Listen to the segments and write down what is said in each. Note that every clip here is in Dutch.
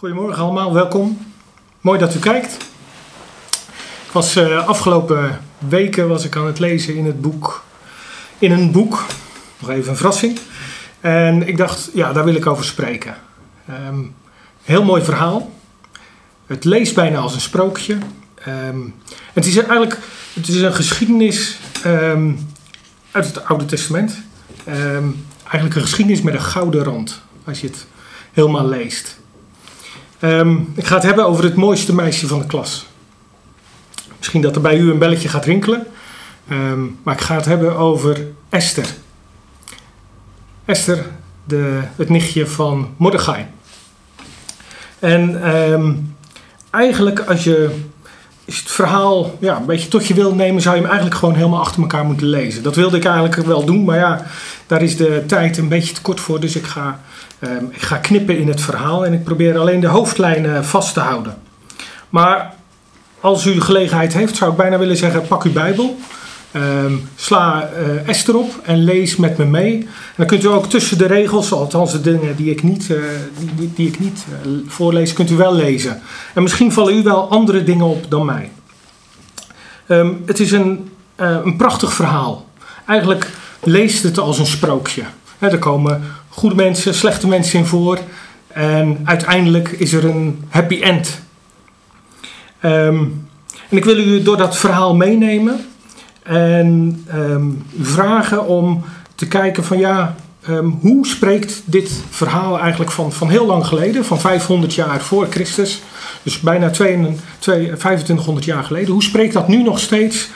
Goedemorgen allemaal, welkom. Mooi dat u kijkt. Ik was uh, afgelopen weken was ik aan het lezen in het boek, in een boek, nog even een verrassing. En ik dacht, ja, daar wil ik over spreken. Um, heel mooi verhaal. Het leest bijna als een sprookje. Um, het is eigenlijk het is een geschiedenis um, uit het Oude Testament. eigenlijk een geschiedenis met een gouden rand, als je het helemaal leest. Um, ik ga het hebben over het mooiste meisje van de klas. Misschien dat er bij u een belletje gaat rinkelen. Um, maar ik ga het hebben over Esther. Esther, de, het nichtje van Mordechai. En um, eigenlijk als je het verhaal ja, een beetje tot je wil nemen, zou je hem eigenlijk gewoon helemaal achter elkaar moeten lezen. Dat wilde ik eigenlijk wel doen, maar ja, daar is de tijd een beetje te kort voor. Dus ik ga Ehm, ik ga knippen in het verhaal en ik probeer alleen de hoofdlijnen vast te houden. Maar als u gelegenheid heeft, zou ik bijna willen zeggen: pak uw Bijbel. Ehm, sla uh, Esther op en lees met me mee. En dan kunt u ook tussen de regels, althans de dingen die ik niet, uh, die, die, ik niet uh, voorlees, kunt u wel lezen. En misschien vallen u wel andere dingen op dan mij. Um, het is een, een prachtig verhaal. Eigenlijk leest het als een sprookje. er komen goede mensen, slechte mensen in voor. En uiteindelijk is er een happy end. Um, en ik wil u door dat verhaal meenemen en um, vragen om te kijken van ja, um, hoe spreekt dit verhaal eigenlijk van, van heel lang geleden, van 500 jaar voor Christus, dus bijna 22, 2500 jaar geleden, hoe spreekt dat nu nog steeds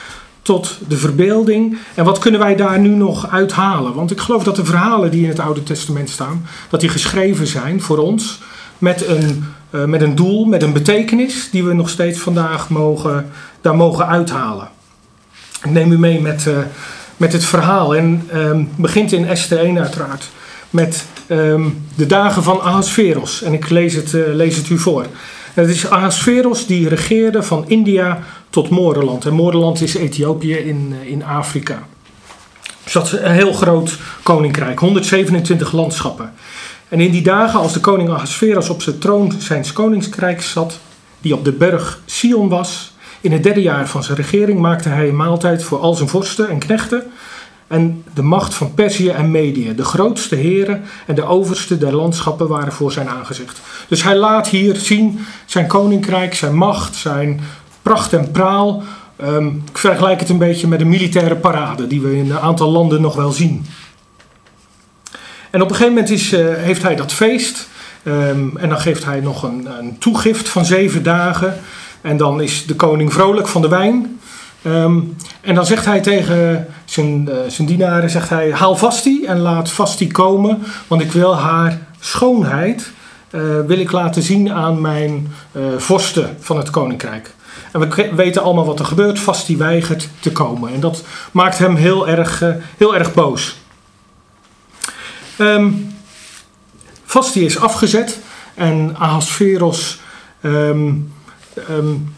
tot de verbeelding. En wat kunnen wij daar nu nog uithalen? Want ik geloof dat de verhalen die in het Oude Testament staan, dat die geschreven zijn voor ons met een, uh, met een doel, met een betekenis die we nog steeds vandaag mogen, daar mogen uithalen. Ik neem u mee met, uh, met het verhaal en um, begint in Esther 1 uiteraard met um, de dagen van Ahasveros. En ik lees het, uh, lees het u voor. Het is Ahasveros die regeerde van India tot Moorland. En Moorland is Ethiopië in, eh, in Afrika. Dus dat is een heel groot koninkrijk, 127 landschappen. En in die dagen, als de koning Ahasveros op zijn troon zijn koninkrijk zat, die op de berg Sion was, in het derde jaar van zijn regering maakte hij een maaltijd voor al zijn vorsten en knechten en de macht van Perzië en Medië. De grootste heren en de overste der landschappen waren voor zijn aangezicht. Dus hij laat hier zien zijn koninkrijk, zijn macht, zijn pracht en praal. Um, ik vergelijk het een beetje met een militaire parade die we in een aantal landen nog wel zien. En op een gegeven moment is, uh, heeft hij dat feest. Um, en dan geeft hij nog een, een, toegift van zeven dagen. En dan is de koning vrolijk van de wijn. Um, en dan zegt hij tegen zijn, uh, zijn dienaren, zegt hij, haal Vasti en laat Vasti komen. Want ik wil haar schoonheid, uh, wil ik laten zien aan mijn vorsten van het koninkrijk. En we weten allemaal wat er gebeurt. Vast die weigert te komen. En dat maakt hem heel erg, heel erg boos. Um, Vasti is afgezet. En Ahasveros um, um,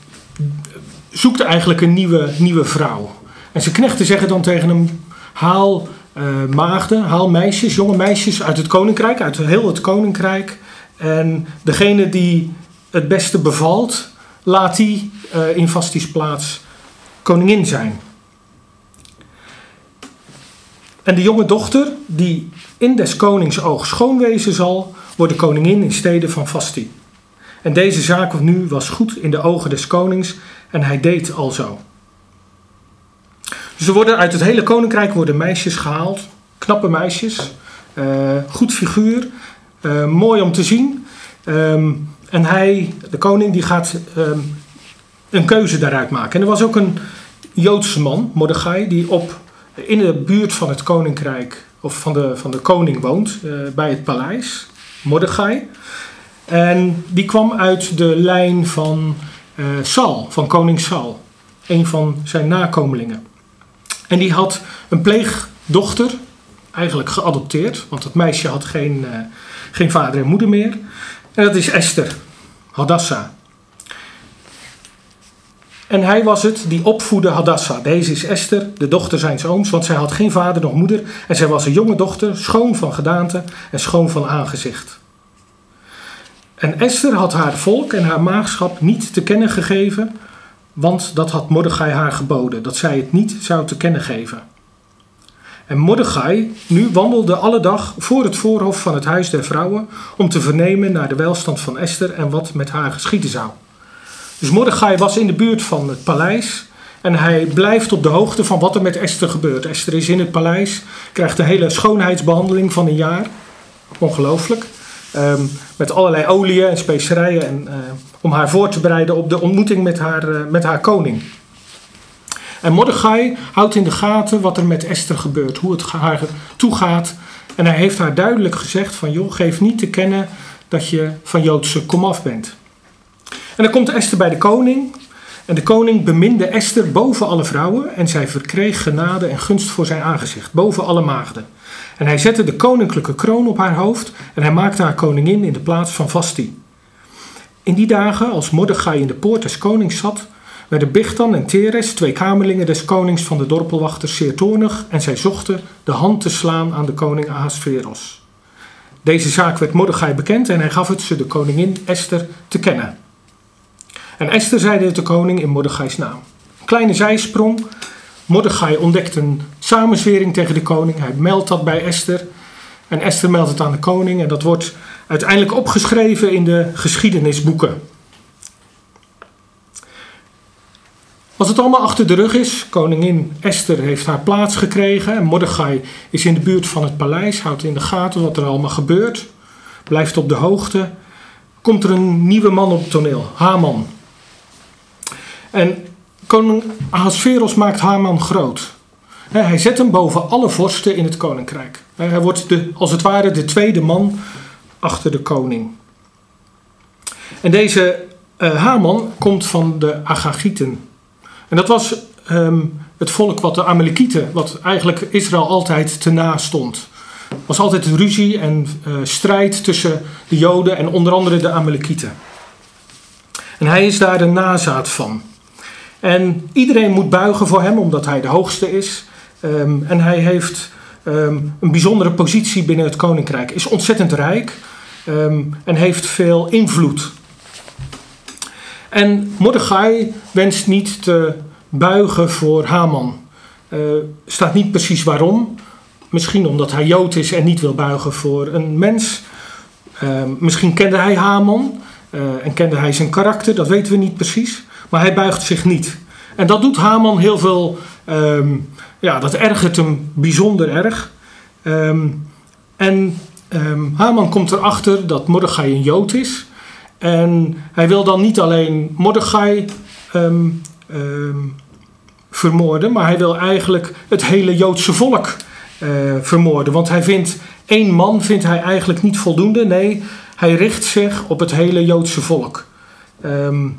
zoekt eigenlijk een nieuwe, nieuwe vrouw. En zijn knechten zeggen dan tegen hem: haal uh, maagden, haal meisjes, jonge meisjes uit het koninkrijk, uit heel het koninkrijk. En degene die het beste bevalt, laat die uh, in Vastis plaats koningin zijn. En de jonge dochter, die in des konings oog schoon wezen zal, wordt de koningin in stede van Vasti. En deze zaak nu was goed in de ogen des konings en hij deed al zo. Dus worden uit het hele koninkrijk worden meisjes gehaald, knappe meisjes, uh, goed figuur, uh, mooi om te zien. Um, en hij, de koning, die gaat um, een keuze daaruit maken. En er was ook een Joodse man, Mordechai, die op, in de buurt van het koninkrijk, of van de, van de koning woont, uh, bij het paleis. Mordechai. En die kwam uit de lijn van uh, Saul, van koning Saul. Een van zijn nakomelingen. En die had een pleegdochter, eigenlijk geadopteerd, want het meisje had geen, uh, geen vader en moeder meer. En dat is Esther, Hadassah. En hij was het die opvoedde Hadassah. Deze is Esther, de dochter zijns ooms, want zij had geen vader noch moeder. En zij was een jonge dochter, schoon van gedaante en schoon van aangezicht. En Esther had haar volk en haar maagschap niet te kennen gegeven, want dat had Mordechai haar geboden, dat zij het niet zou te kennen geven. En Mordechai nu wandelde alle dag voor het voorhof van het huis der vrouwen om te vernemen naar de welstand van Esther en wat met haar geschieden zou. Dus Mordechai was in de buurt van het paleis en hij blijft op de hoogte van wat er met Esther gebeurt. Esther is in het paleis, krijgt de hele schoonheidsbehandeling van een jaar. Ongelooflijk. Ehm, met allerlei oliën en specerijen en, uh, om haar voor te bereiden op de ontmoeting met haar, uh, met haar koning. En Mordechai houdt in de gaten wat er met Esther gebeurt, hoe het haar toegaat. En hij heeft haar duidelijk gezegd van joh, geef niet te kennen dat je van Joodse komaf bent. En dan komt Esther bij de koning. En de koning beminde Esther boven alle vrouwen en zij verkreeg genade en gunst voor zijn aangezicht, boven alle maagden. En hij zette de koninklijke kroon op haar hoofd en hij maakte haar koningin in de plaats van Vasti. In die dagen, als Mordechai in de poort des konings zat, werden Bichtan en Teres, twee kamerlingen des konings van de dorpelwachters, zeer toornig en zij zochten de hand te slaan aan de koning Ahasveros. Deze zaak werd Mordechai bekend en hij gaf het ze de koningin Esther te kennen. En Esther zeide het de koning in Mordechai's naam. Kleine zijsprong. Mordechai ontdekt een samenzwering tegen de koning. Hij meldt dat bij Esther. En Esther meldt het aan de koning. En dat wordt uiteindelijk opgeschreven in de geschiedenisboeken. Als het allemaal achter de rug is, koningin Esther heeft haar plaats gekregen en Mordechai is in de buurt van het paleis, houdt in de gaten wat er allemaal gebeurt, blijft op de hoogte, komt er een nieuwe man op het toneel, Haman. En koning Ahasveros maakt Haman groot. Hij zet hem boven alle vorsten in het koninkrijk. Hij wordt de, als het ware de tweede man achter de koning. En deze uh, Haman komt van de Agagieten. En dat was um, het volk wat de Amalekieten, wat eigenlijk Israël altijd te na stond. Er was altijd ruzie en uh, strijd tussen de Joden en onder andere de Amalekieten. En hij is daar de nazaat van. En iedereen moet buigen voor hem, omdat hij de hoogste is. Um, en hij heeft um, een bijzondere positie binnen het koninkrijk. Is ontzettend rijk um, en heeft veel invloed. En Mordechai wenst niet te buigen voor Haman. Uh, staat niet precies waarom. Misschien omdat hij Jood is en niet wil buigen voor een mens. Misschien kende hij Haman uh, en kende hij zijn karakter, dat weten we niet precies. Maar hij buigt zich niet. En dat doet Haman heel veel. Um, ja, dat ergert hem bijzonder erg. Um, en um, Haman komt erachter dat Mordechai een Jood is. En hij wil dan niet alleen Mordechai vermoorden, maar hij wil eigenlijk het hele Joodse volk uh, vermoorden. Want hij vindt één man vindt hij eigenlijk niet voldoende. Nee, hij richt zich op het hele Joodse volk. Um,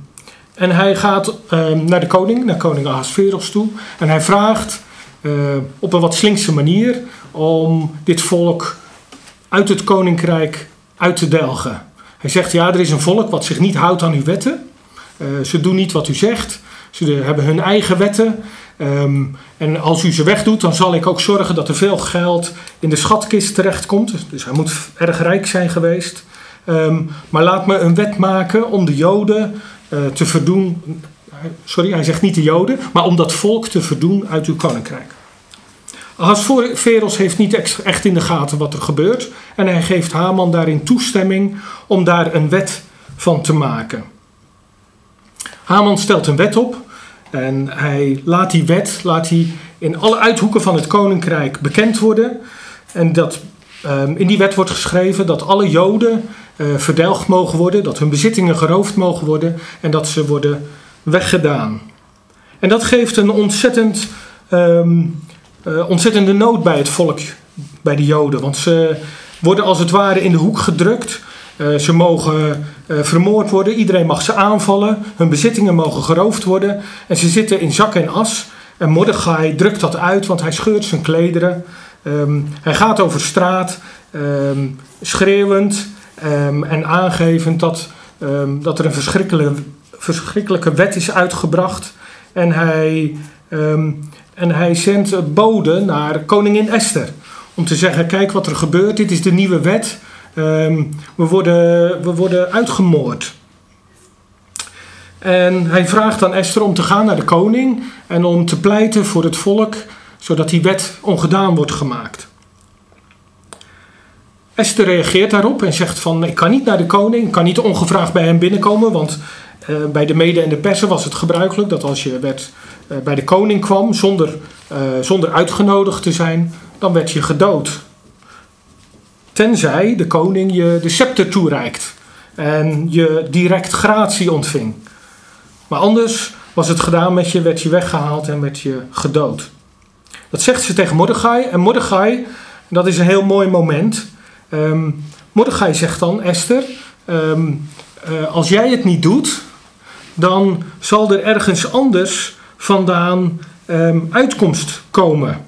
en hij gaat uh, naar de koning, naar koning Ahasveros toe. En hij vraagt uh, op een wat slinkse manier om dit volk uit het koninkrijk uit te delgen. Hij zegt, ja, er is een volk wat zich niet houdt aan uw wetten. Uh, ze doen niet wat u zegt. Ze hebben hun eigen wetten. Um, en als u ze wegdoet, dan zal ik ook zorgen dat er veel geld in de schatkist terechtkomt. Dus hij moet erg rijk zijn geweest. Um, maar laat me een wet maken om de Joden te verdoen. Sorry, hij zegt niet de Joden, maar om dat volk te verdoen uit uw koninkrijk. Ahasveros heeft niet echt in de gaten wat er gebeurt. En hij geeft Haman daarin toestemming om daar een wet van te maken. Haman stelt een wet op. En hij laat die wet laat hij in alle uithoeken van het koninkrijk bekend worden. En dat, um, in die wet wordt geschreven dat alle Joden verdelgd mogen worden, dat hun bezittingen geroofd mogen worden en dat ze worden weggedaan. En dat geeft een ontzettend, um, uh, ontzettende nood bij het volk, bij de Joden. Want ze worden als het ware in de hoek gedrukt. Uh, ze mogen vermoord worden, iedereen mag ze aanvallen, hun bezittingen mogen geroofd worden. En ze zitten in zak en as. En Mordechai drukt dat uit, want hij scheurt zijn klederen. Um, hij gaat over straat, um, schreeuwend. Um, en aangevend dat, um, dat er een verschrikkelijke, verschrikkelijke wet is uitgebracht. En hij, um, en hij zendt boden naar koningin Esther. Om te zeggen, kijk wat er gebeurt, dit is de nieuwe wet. ehm, we, worden, we worden uitgemoord. En hij vraagt aan Esther om te gaan naar de koning en om te pleiten voor het volk, zodat die wet ongedaan wordt gemaakt. Esther reageert daarop en zegt van ik kan niet naar de koning, ik kan niet ongevraagd bij hem binnenkomen, want eh, bij de mede en de persen was het gebruikelijk dat als je werd, eh, bij de koning kwam zonder, eh, zonder uitgenodigd te zijn, dan werd je gedood. Tenzij de koning je de scepter toereikt en je direct gratie ontving. Maar anders was het gedaan met je, werd je weggehaald en werd je gedood. Dat zegt ze tegen Mordechai. En Mordechai, dat is een heel mooi moment. Um, Mordechai zegt dan, Esther, ehm, als jij het niet doet, dan zal er ergens anders vandaan ehm, uitkomst komen.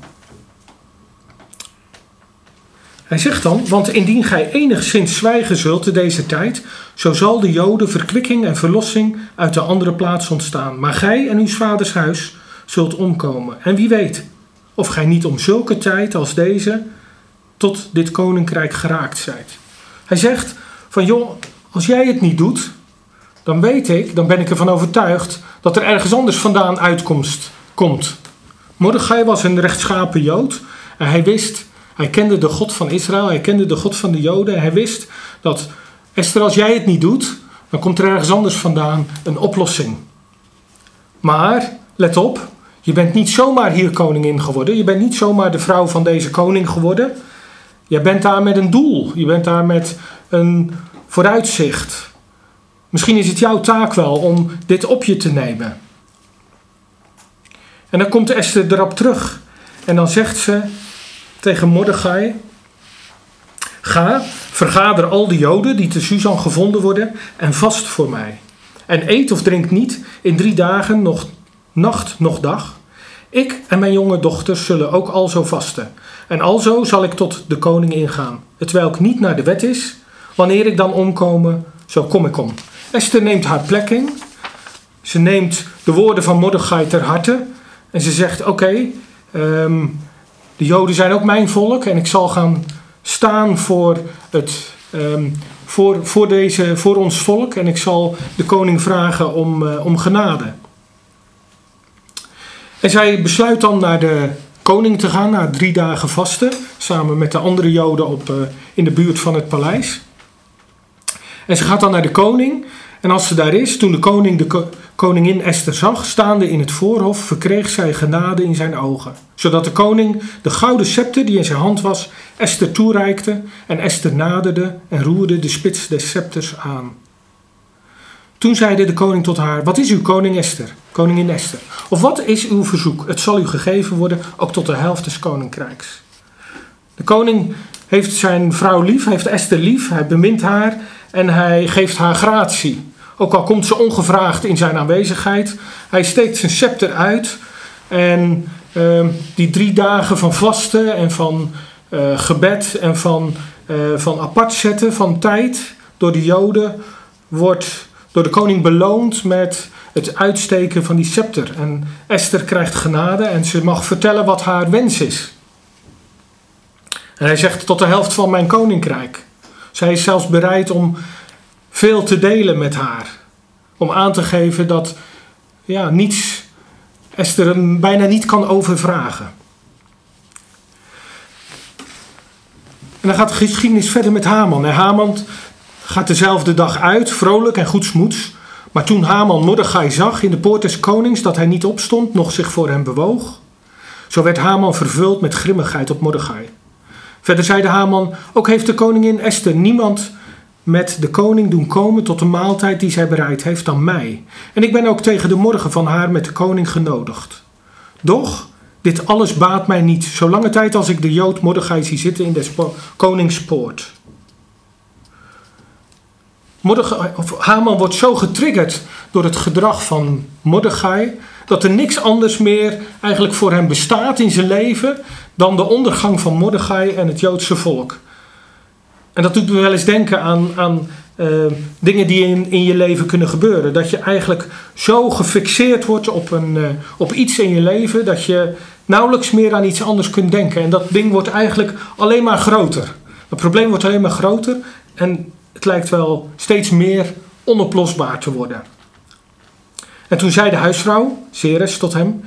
Hij zegt dan, want indien gij enigszins zwijgen zult te deze tijd, zo zal de Joden verkwikking en verlossing uit de andere plaats ontstaan. Maar gij en uw vaders huis zult omkomen. En wie weet of gij niet om zulke tijd als deze tot dit koninkrijk geraakt zijt. Hij zegt van joh, als jij het niet doet, dan weet ik, dan ben ik ervan overtuigd dat er ergens anders vandaan uitkomst komt. Mordechai was een rechtschapen Jood en hij wist, hij kende de God van Israël, hij kende de God van de Joden en hij wist dat Esther, als jij het niet doet, dan komt er ergens anders vandaan een oplossing. Maar, let op, je bent niet zomaar hier koningin geworden, je bent niet zomaar de vrouw van deze koning geworden. Je bent daar met een doel, je bent daar met een vooruitzicht. Misschien is het jouw taak wel om dit op je te nemen. En dan komt Esther erop terug. En dan zegt ze tegen Mordechai: Ga, vergader al de Joden die te Susan gevonden worden en vast voor mij. En eet of drink niet in drie dagen, nog nacht, nog dag. Ik en mijn jonge dochters zullen ook alzo vasten. En alzo zal ik tot de koning ingaan, terwijl ik niet naar de wet is. Wanneer ik dan omkomen, zo kom ik om. Esther neemt haar plek in. Ze neemt de woorden van Mordechai ter harte. En ze zegt: Oké, ehm, de Joden zijn ook mijn volk. En ik zal gaan staan voor, het, ehm, voor, voor, deze, voor ons volk. En ik zal de koning vragen om, uh, om genade. En zij besluit dan naar de koning te gaan, na drie dagen vasten. Samen met de andere Joden op, uh, in de buurt van het paleis. En ze gaat dan naar de koning. En als ze daar is, toen de koning de koningin Esther zag, staande in het voorhof, verkreeg zij genade in zijn ogen. Zodat de koning de gouden scepter die in zijn hand was, Esther toereikte. En Esther naderde en roerde de spits des scepters aan. Toen zeide de koning tot haar: Wat is uw koning Esther, koningin Esther? Of wat is uw verzoek? Het zal u gegeven worden, ook tot de helft des koninkrijks. De koning heeft zijn vrouw lief, heeft Esther lief, hij bemint haar en hij geeft haar gratie. Ook al komt ze ongevraagd in zijn aanwezigheid. Hij steekt zijn scepter uit. En uh, die drie dagen van vasten en van uh, gebed en van, uh, van apart zetten van tijd door de Joden wordt door de koning beloond met het uitsteken van die scepter. En Esther krijgt genade en ze mag vertellen wat haar wens is. En hij zegt tot de helft van mijn koninkrijk. Zij is zelfs bereid om veel te delen met haar. Om aan te geven dat ja, niets Esther hem bijna niet kan overvragen. En dan gaat de geschiedenis verder met Haman. En Haman gaat dezelfde dag uit, vrolijk en goedsmoeds. Maar toen Haman Mordechai zag in de poort des konings dat hij niet opstond, nog zich voor hem bewoog, zo werd Haman vervuld met grimmigheid op Mordechai. Verder zeide Haman, ook heeft de koningin Esther niemand met de koning doen komen tot de maaltijd die zij bereid heeft dan mij. En ik ben ook tegen de morgen van haar met de koning genodigd. Doch, dit alles baat mij niet, zolange tijd als ik de Jood Mordechai zie zitten in des koningspoort. Haman wordt zo getriggerd door het gedrag van Mordechai dat er niks anders meer eigenlijk voor hem bestaat in zijn leven dan de ondergang van Mordechai en het Joodse volk. En dat doet me wel eens denken aan, aan uh, dingen die in, in je leven kunnen gebeuren. Dat je eigenlijk zo gefixeerd wordt op, een, uh, op iets in je leven dat je nauwelijks meer aan iets anders kunt denken. En dat ding wordt eigenlijk alleen maar groter. Het probleem wordt alleen maar groter En het lijkt wel steeds meer onoplosbaar te worden. En toen zei de huisvrouw, Ceres, tot hem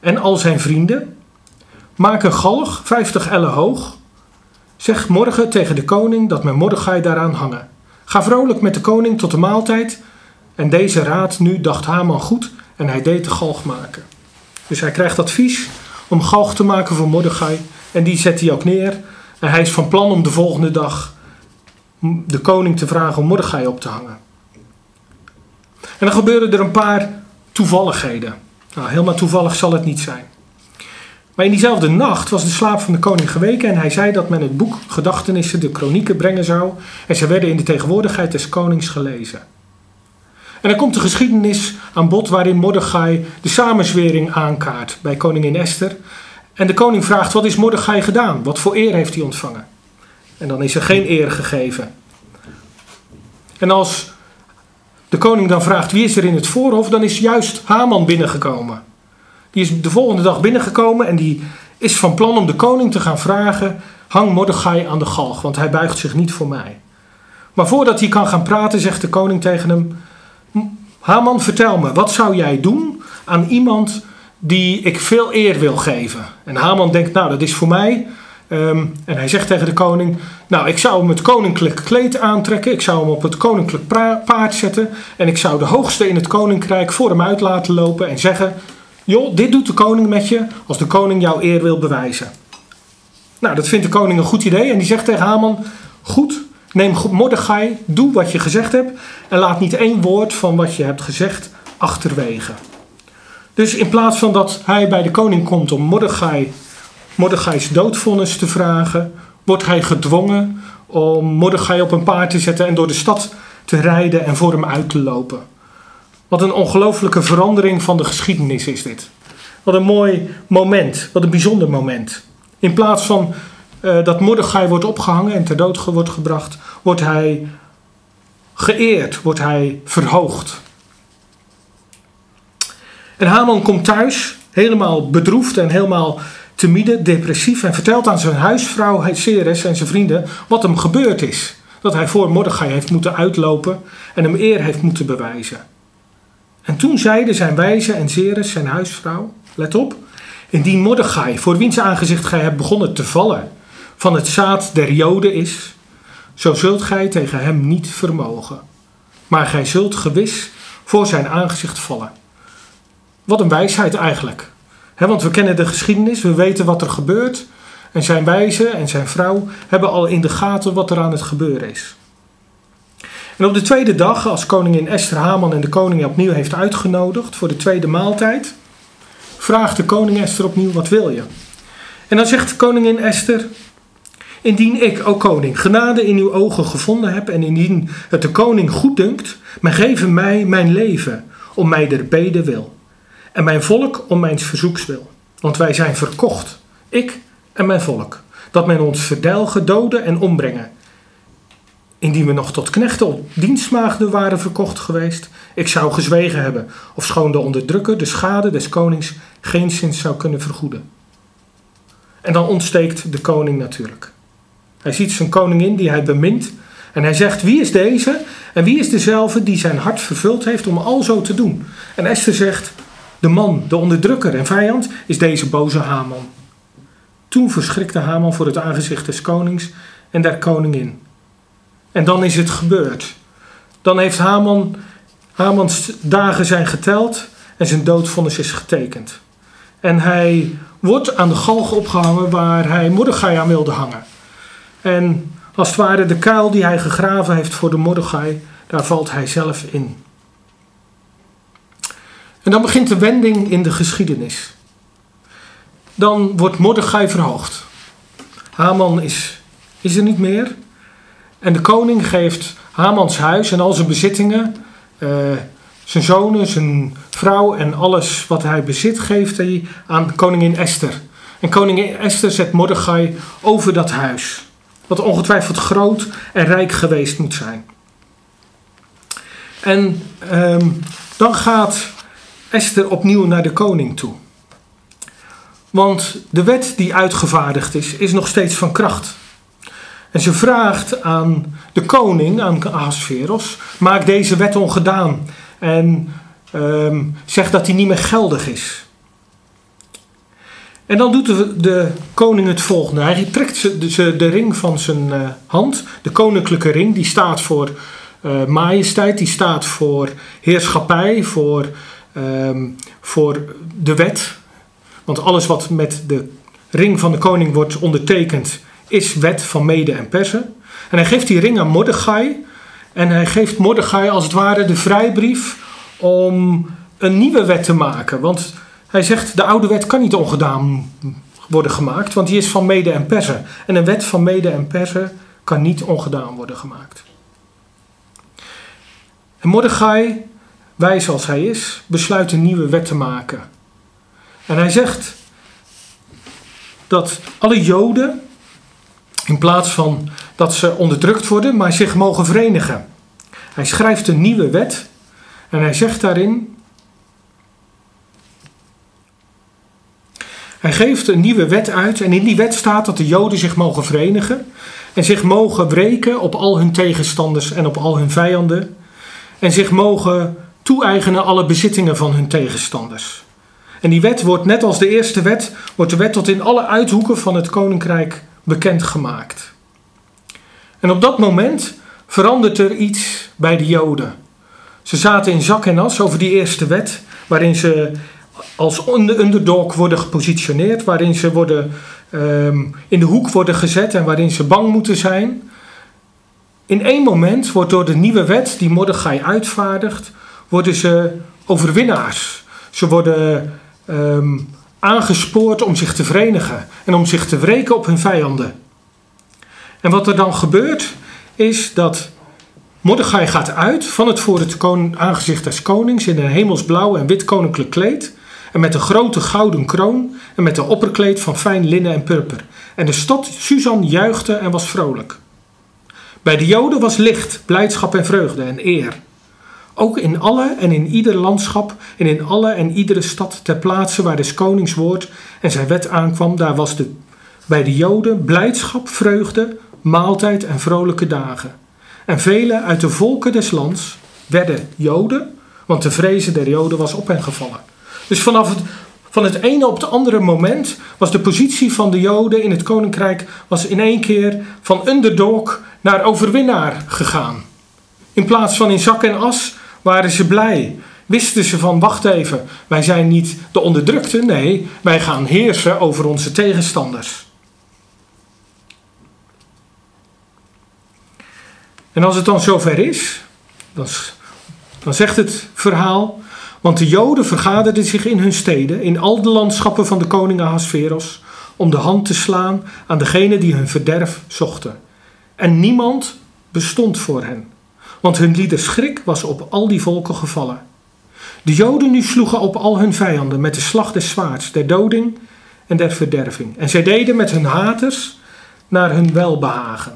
en al zijn vrienden: Maak een galg, 50 ellen hoog. Zeg morgen tegen de koning dat mijn Mordechai daaraan hangen. Ga vrolijk met de koning tot de maaltijd. En deze raad nu dacht Haman goed en hij deed de galg maken. Dus hij krijgt advies om galg te maken voor Mordechai. En die zet hij ook neer. En hij is van plan om de volgende dag de koning te vragen om Mordechai op te hangen. En dan gebeuren er een paar toevalligheden. Nou, helemaal toevallig zal het niet zijn. Maar in diezelfde nacht was de slaap van de koning geweken en hij zei dat men het boek Gedachtenissen, de kronieken brengen zou. En ze werden in de tegenwoordigheid des konings gelezen. En dan komt de geschiedenis aan bod waarin Mordechai de samenzwering aankaart bij koningin Esther. En de koning vraagt, wat is Mordechai gedaan? Wat voor eer heeft hij ontvangen? En dan is er geen eer gegeven. En als de koning dan vraagt, wie is er in het voorhof? Dan is juist Haman binnengekomen. Die is de volgende dag binnengekomen en die is van plan om de koning te gaan vragen: hang Mordechai aan de galg, want hij buigt zich niet voor mij. Maar voordat hij kan gaan praten, zegt de koning tegen hem: Haman, vertel me, wat zou jij doen aan iemand die ik veel eer wil geven? En Haman denkt: Nou, dat is voor mij. Ehm, en hij zegt tegen de koning: Nou, ik zou hem het koninklijk kleed aantrekken. Ik zou hem op het koninklijk paard zetten. En ik zou de hoogste in het koninkrijk voor hem uit laten lopen en zeggen: joh, dit doet de koning met je als de koning jouw eer wil bewijzen. Nou, dat vindt de koning een goed idee en die zegt tegen Haman, goed, neem Mordechai, doe wat je gezegd hebt en laat niet één woord van wat je hebt gezegd achterwege. Dus in plaats van dat hij bij de koning komt om Mordechai, Mordechai's doodvonnis te vragen, wordt hij gedwongen om Mordechai op een paard te zetten en door de stad te rijden en voor hem uit te lopen. Wat een ongelofelijke verandering van de geschiedenis is dit. Wat een mooi moment, wat een bijzonder moment. In plaats van uh, dat Mordechai wordt opgehangen en ter dood wordt gebracht, wordt hij geëerd, wordt hij verhoogd. En Haman komt thuis, helemaal bedroefd en helemaal timide, depressief, en vertelt aan zijn huisvrouw Ceres en zijn vrienden wat hem gebeurd is. Dat hij voor Mordechai heeft moeten uitlopen en hem eer heeft moeten bewijzen. En toen zeiden zijn wijze en Zeres, zijn huisvrouw, let op, indien Mordechai, voor wiens aangezicht gij hebt begonnen te vallen, van het zaad der Joden is, zo zult gij tegen hem niet vermogen. Maar gij zult gewis voor zijn aangezicht vallen. Wat een wijsheid eigenlijk. Want we kennen de geschiedenis, we weten wat er gebeurt. En zijn wijze en zijn vrouw hebben al in de gaten wat er aan het gebeuren is. En op de tweede dag, als koningin Esther Haman en de koning opnieuw heeft uitgenodigd voor de tweede maaltijd, vraagt de koning Esther opnieuw: Wat wil je? En dan zegt koningin Esther: Indien ik, o koning, genade in uw ogen gevonden heb en indien het de koning goed dunkt, maar geven mij mijn leven om mij der beden wil. En mijn volk om mijn verzoeks wil. Want wij zijn verkocht, ik en mijn volk, dat men ons verdelgen, doden en ombrengen indien we nog tot knechten of dienstmaagden waren verkocht geweest, ik zou gezwegen hebben, of schoon de onderdrukker de schade des konings geen zins zou kunnen vergoeden. En dan ontsteekt de koning natuurlijk. Hij ziet zijn koningin die hij bemint en hij zegt, wie is deze en wie is dezelfde die zijn hart vervuld heeft om al zo te doen? En Esther zegt, de man, de onderdrukker en vijand is deze boze Haman. Toen verschrikte Haman voor het aangezicht des konings en der koningin. En dan is het gebeurd. Dan heeft Haman, Hamans dagen zijn geteld en zijn doodvonnis is getekend. En hij wordt aan de galg opgehangen waar hij Mordechai aan wilde hangen. En als het ware de kuil die hij gegraven heeft voor de Mordechai, daar valt hij zelf in. En dan begint de wending in de geschiedenis. Dan wordt Mordechai verhoogd. Haman is, is er niet meer. En de koning geeft Hamans huis en al zijn bezittingen, uh, zijn zonen, zijn vrouw en alles wat hij bezit, geeft hij aan koningin Esther. En koningin Esther zet Mordechai over dat huis, wat ongetwijfeld groot en rijk geweest moet zijn. En um, dan gaat Esther opnieuw naar de koning toe. Want de wet die uitgevaardigd is, is nog steeds van kracht. En ze vraagt aan de koning, aan Ahasveros, maak deze wet ongedaan. En ehm, zegt dat hij niet meer geldig is. En dan doet de, koning het volgende. Hij trekt de, de ring van zijn uh, hand, de koninklijke ring, die staat voor uh, majesteit, die staat voor heerschappij, voor, um, voor de wet. Want alles wat met de ring van de koning wordt ondertekend, is wet van Mede en Persen. En hij geeft die ring aan Mordechai. En hij geeft Mordechai als het ware de vrijbrief om een nieuwe wet te maken. Want hij zegt, de oude wet kan niet ongedaan worden gemaakt, want die is van Mede en Persen. En een wet van Mede en Persen kan niet ongedaan worden gemaakt. En Mordechai, wijs als hij is, besluit een nieuwe wet te maken. En hij zegt dat alle Joden, in plaats van dat ze onderdrukt worden, maar zich mogen verenigen. Hij schrijft een nieuwe wet en hij zegt daarin. Hij geeft een nieuwe wet uit en in die wet staat dat de Joden zich mogen verenigen en zich mogen wreken op al hun tegenstanders en op al hun vijanden en zich mogen toe-eigenen alle bezittingen van hun tegenstanders. En die wet wordt net als de eerste wet, wordt de wet tot in alle uithoeken van het koninkrijk bekendgemaakt. En op dat moment verandert er iets bij de Joden. Ze zaten in zak en as over die eerste wet, waarin ze als underdog worden gepositioneerd, waarin ze worden, um, in de hoek worden gezet en waarin ze bang moeten zijn. In één moment wordt door de nieuwe wet die Mordechai uitvaardigt, worden ze overwinnaars. Ze worden um, aangespoord om zich te verenigen en om zich te wreken op hun vijanden. En wat er dan gebeurt, is dat Mordechai gaat uit van het voor het aangezicht des konings in een hemelsblauw en wit koninklijk kleed. En met een grote gouden kroon en met een opperkleed van fijn linnen en purper. En de stad Suzan juichte en was vrolijk. Bij de Joden was licht, blijdschap en vreugde en eer. Ook in alle en in ieder landschap en in alle en iedere stad ter plaatse waar des konings woord en zijn wet aankwam, daar was de, bij de Joden blijdschap, vreugde, maaltijd en vrolijke dagen. En velen uit de volken des lands werden Joden, want de vrezen der Joden was op hen gevallen. Dus vanaf het, van het ene op het andere moment was de positie van de Joden in het koninkrijk was in één keer van underdog naar overwinnaar gegaan. In plaats van in zak en as waren ze blij. Wisten ze van, wacht even, wij zijn niet de onderdrukte, nee, wij gaan heersen over onze tegenstanders. En als het dan zover is, dan, dan zegt het verhaal, want de Joden vergaderden zich in hun steden, in al de landschappen van de koning Ahasveros, om de hand te slaan aan degene die hun verderf zochten. En niemand bestond voor hen want hun lieder schrik was op al die volken gevallen. De Joden nu sloegen op al hun vijanden met de slag des zwaards, der doding en der verderving. En zij deden met hun haters naar hun welbehagen.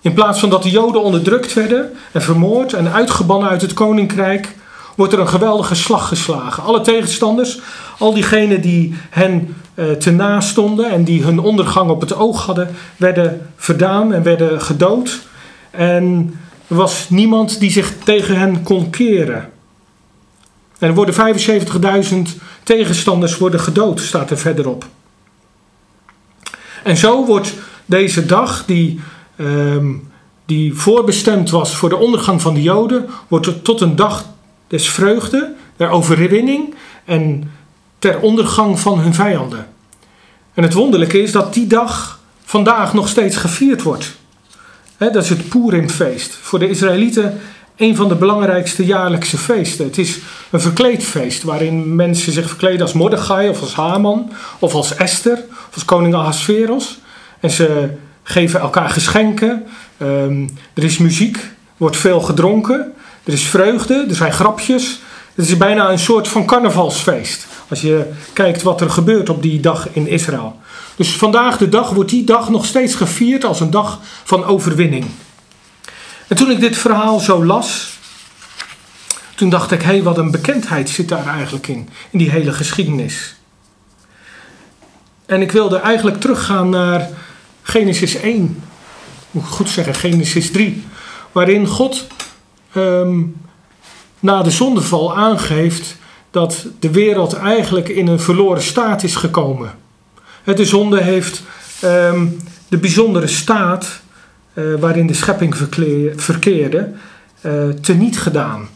In plaats van dat de Joden onderdrukt werden en vermoord en uitgebannen uit het koninkrijk, wordt er een geweldige slag geslagen. Alle tegenstanders, al diegenen die hen uh, te na stonden en die hun ondergang op het oog hadden, werden verdaan en werden gedood. En er was niemand die zich tegen hen kon keren. En er worden 75.000 tegenstanders worden gedood, staat er verderop. En zo wordt deze dag, die, um, die voorbestemd was voor de ondergang van de Joden, wordt tot een dag des vreugde, der overwinning en ter ondergang van hun vijanden. En het wonderlijke is dat die dag vandaag nog steeds gevierd wordt dat is het Purimfeest. Voor de Israëlieten een van de belangrijkste jaarlijkse feesten. Het is een verkleedfeest waarin mensen zich verkleden als Mordechai of als Haman of als Esther of als koning Ahasveros. En ze geven elkaar geschenken. Um, er is muziek, wordt veel gedronken. Er is vreugde, er zijn grapjes. Het is bijna een soort van carnavalsfeest. Als je kijkt wat er gebeurt op die dag in Israël. Dus vandaag de dag wordt die dag nog steeds gevierd als een dag van overwinning. En toen ik dit verhaal zo las, toen dacht ik, hé, hey, wat een bekendheid zit daar eigenlijk in, in die hele geschiedenis. En ik wilde eigenlijk teruggaan naar Genesis 1, moet ik goed zeggen, Genesis 3. Waarin God ehm, na de zondeval aangeeft dat de wereld eigenlijk in een verloren staat is gekomen. De zonde heeft ehm, de bijzondere staat uh, waarin de schepping verkeerde uh, teniet gedaan.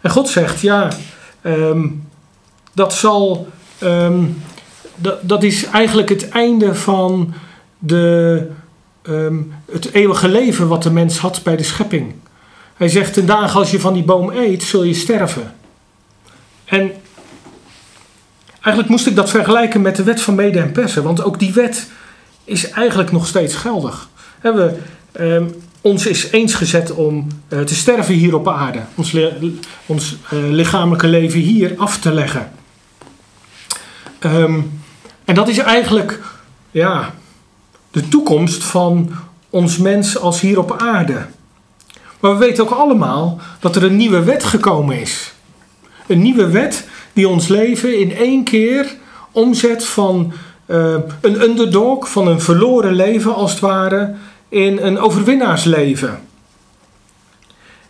En God zegt, ja, um, dat zal, dat, dat is eigenlijk het einde van de, het eeuwige leven wat de mens had bij de schepping. Hij zegt, ten dagen als je van die boom eet, zul je sterven. En eigenlijk moest ik dat vergelijken met de wet van mede en persen. Want ook die wet is eigenlijk nog steeds geldig. We, um, ons is eens gezet om uh, te sterven hier op aarde. Ons, ons uh, lichamelijke leven hier af te leggen. Um, en dat is eigenlijk ja, de toekomst van ons mens als hier op aarde. Maar we weten ook allemaal dat er een nieuwe wet gekomen is. Een nieuwe wet die ons leven in één keer omzet van uh, een underdog, van een verloren leven als het ware, in een overwinnaarsleven.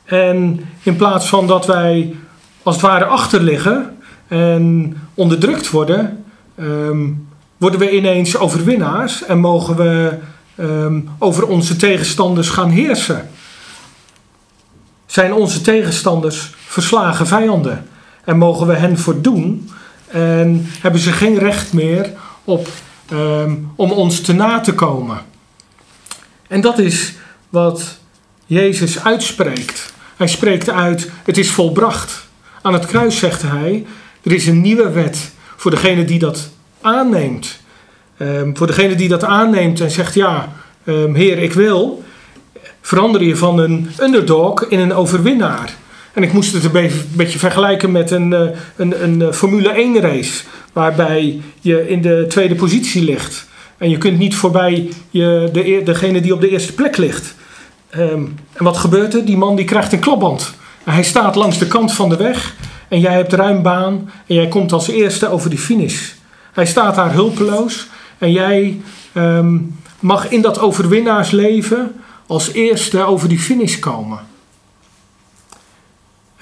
En in plaats van dat wij als het ware achterliggen en onderdrukt worden, um, worden we ineens overwinnaars en mogen we um, over onze tegenstanders gaan heersen. Zijn onze tegenstanders verslagen vijanden en mogen we hen voordoen en hebben ze geen recht meer op, um, om ons te na te komen. En dat is wat Jezus uitspreekt. Hij spreekt uit: Het is volbracht. Aan het kruis zegt hij: Er is een nieuwe wet voor degene die dat aanneemt. Um, voor degene die dat aanneemt en zegt: Ja, um, Heer, ik wil. Verander je van een underdog in een overwinnaar. En ik moest het een beetje vergelijken met een, eh, een, een eh, Formule 1 race. Waarbij je in de tweede positie ligt. En je kunt niet voorbij je, de, degene die op de eerste plek ligt. Um, en wat gebeurt er? Die man die krijgt een klapband. hij staat langs de kant van de weg. En jij hebt ruim baan. En jij komt als eerste over die finish. Hij staat daar hulpeloos. En jij um, mag in dat overwinnaarsleven als eerste over die finish komen.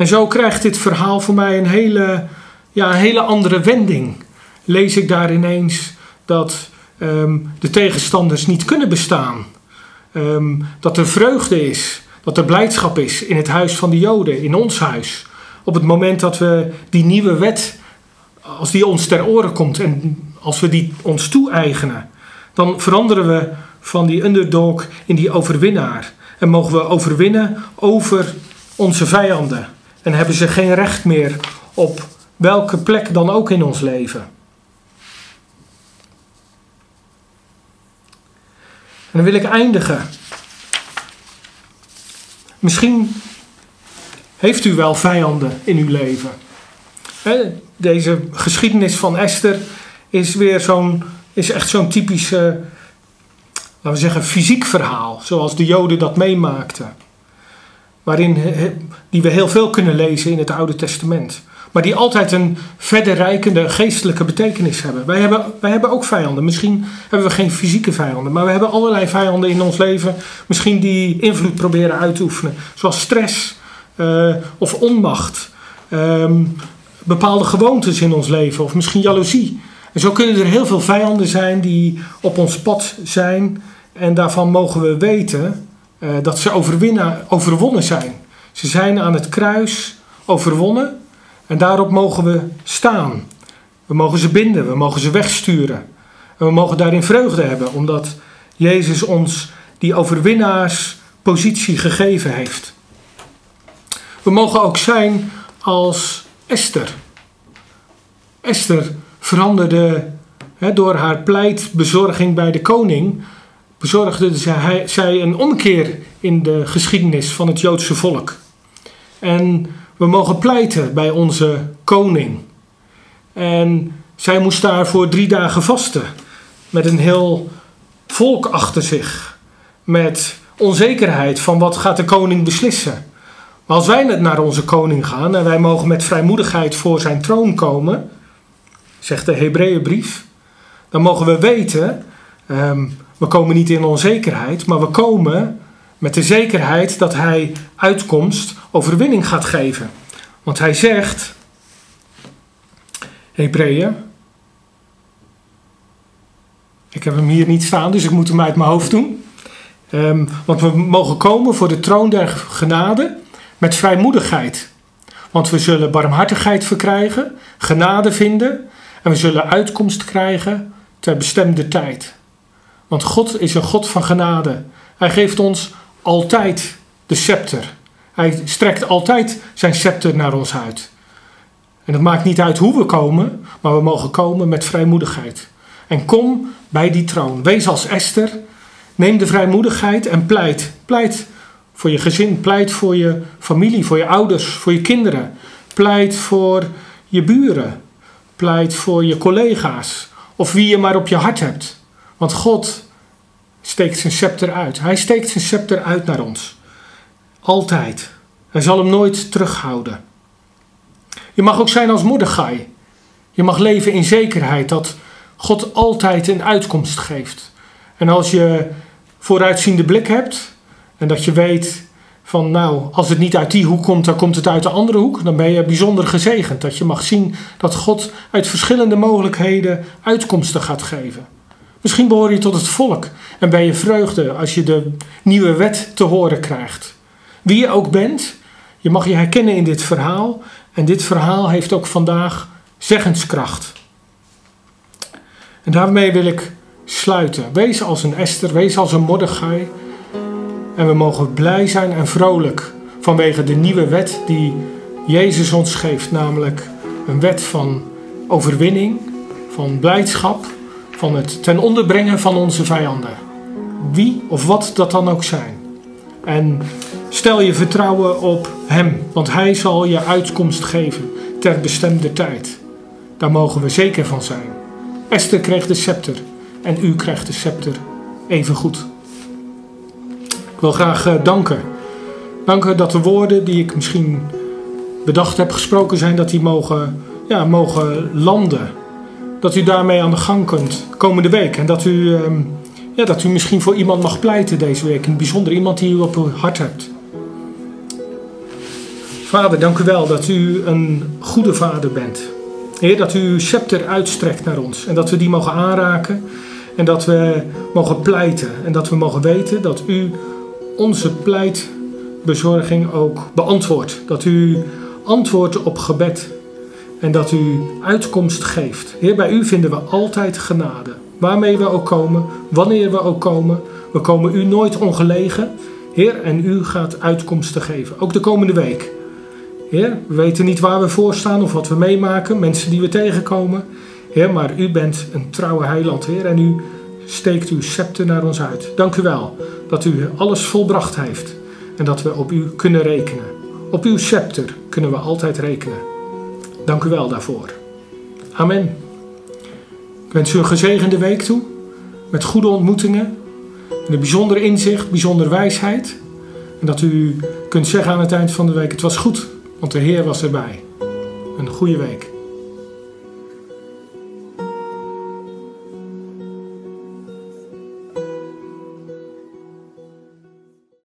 En zo krijgt dit verhaal voor mij een hele, ja, een hele andere wending. Lees ik daar ineens dat um, de tegenstanders niet kunnen bestaan. Um, dat er vreugde is, dat er blijdschap is in het huis van de Joden, in ons huis. Op het moment dat we die nieuwe wet, als die ons ter oren komt en als we die ons toe-eigenen, dan veranderen we van die underdog in die overwinnaar. En mogen we overwinnen over onze vijanden. En hebben ze geen recht meer op welke plek dan ook in ons leven. En dan wil ik eindigen. Misschien heeft u wel vijanden in uw leven. Deze geschiedenis van Esther is weer zo'n, is echt zo'n typisch, laten we zeggen, fysiek verhaal. Zoals de Joden dat meemaakten. Waarin, die we heel veel kunnen lezen in het Oude Testament maar die altijd een verder rijkende geestelijke betekenis hebben. Wij, hebben. wij hebben ook vijanden. Misschien hebben we geen fysieke vijanden, maar we hebben allerlei vijanden in ons leven. Misschien die invloed proberen uit te oefenen, zoals stress uh, of onmacht. Um, bepaalde gewoontes in ons leven, of misschien jaloezie. En zo kunnen er heel veel vijanden zijn die op ons pad zijn. En daarvan mogen we weten uh, dat ze overwonnen zijn. Ze zijn aan het kruis overwonnen. En daarop mogen we staan. We mogen ze binden, we mogen ze wegsturen. En we mogen daarin vreugde hebben, omdat Jezus ons die overwinnaarspositie gegeven heeft. We mogen ook zijn als Esther. Esther veranderde door haar pleitbezorging bij de koning, bezorgde zij, een omkeer in de geschiedenis van het Joodse volk. En we mogen pleiten bij onze koning. En zij moest daarvoor drie dagen vasten. Met een heel volk achter zich. Met onzekerheid van wat gaat de koning beslissen. Maar als wij naar onze koning gaan en wij mogen met vrijmoedigheid voor zijn troon komen, zegt de Hebreeënbrief, dan mogen we weten, um, We komen niet in onzekerheid, maar we komen met de zekerheid dat Hij uitkomst, overwinning gaat geven. Want Hij zegt, Hebreeën, ik heb hem hier niet staan, dus ik moet hem uit mijn hoofd doen. Um, want we mogen komen voor de troon der genade met vrijmoedigheid. Want we zullen barmhartigheid verkrijgen, genade vinden en we zullen uitkomst krijgen ter bestemde tijd. Want God is een God van genade. Hij geeft ons altijd de scepter. Hij strekt altijd zijn scepter naar ons uit. En het maakt niet uit hoe we komen, maar we mogen komen met vrijmoedigheid. En kom bij die troon. Wees als Esther. Neem de vrijmoedigheid en pleit. Pleit voor je gezin, pleit voor je familie, voor je ouders, voor je kinderen. Pleit voor je buren. Pleit voor je collega's. Of wie je maar op je hart hebt. Want God steekt zijn scepter uit. Hij steekt zijn scepter uit naar ons. Altijd. Hij zal hem nooit terughouden. Je mag ook zijn als Mordechai. Je mag leven in zekerheid dat God altijd een uitkomst geeft. En als je vooruitziende blik hebt en dat je weet van nou, als het niet uit die hoek komt, dan komt het uit de andere hoek, dan ben je bijzonder gezegend. Dat je mag zien dat God uit verschillende mogelijkheden uitkomsten gaat geven. Misschien behoor je tot het volk en ben je vreugde als je de nieuwe wet te horen krijgt. Wie je ook bent, je mag je herkennen in dit verhaal. En dit verhaal heeft ook vandaag zeggenskracht. En daarmee wil ik sluiten. Wees als een Esther, wees als een Mordechai. En we mogen blij zijn en vrolijk vanwege de nieuwe wet die Jezus ons geeft. Namelijk een wet van overwinning, van blijdschap, van het ten onder brengen van onze vijanden. Wie of wat dat dan ook zijn. En stel je vertrouwen op Hem, want Hij zal je uitkomst geven ter bestemde tijd. Daar mogen we zeker van zijn. Esther kreeg de scepter en u krijgt de scepter even goed. Ik wil graag uh, danken. Danken dat de woorden die ik misschien bedacht heb gesproken zijn, dat die mogen, ja, mogen landen. Dat u daarmee aan de gang kunt komende week. En dat u, uh, ja, dat u misschien voor iemand mag pleiten deze week. In bijzonder iemand die u op uw hart hebt. Vader, dank u wel dat u een goede vader bent. Heer, dat u uw scepter uitstrekt naar ons en dat we die mogen aanraken en dat we mogen pleiten en dat we mogen weten dat u onze pleitbezorging ook beantwoordt. Dat u antwoordt op gebed en dat u uitkomst geeft. Heer, bij u vinden we altijd genade. Waarmee we ook komen, wanneer we ook komen, we komen u nooit ongelegen. Heer, en u gaat uitkomsten geven, ook de komende week. Heer, we weten niet waar we voor staan of wat we meemaken, mensen die we tegenkomen. Heer, maar u bent een trouwe heiland, Heer, en u steekt uw scepter naar ons uit. Dank u wel dat u alles volbracht heeft en dat we op u kunnen rekenen. Op uw scepter kunnen we altijd rekenen. Dank u wel daarvoor. Amen. Ik wens u een gezegende week toe, met goede ontmoetingen, met een bijzonder inzicht, bijzonder wijsheid. En dat u kunt zeggen aan het eind van de week, het was goed want de Heer was erbij. Een goede week.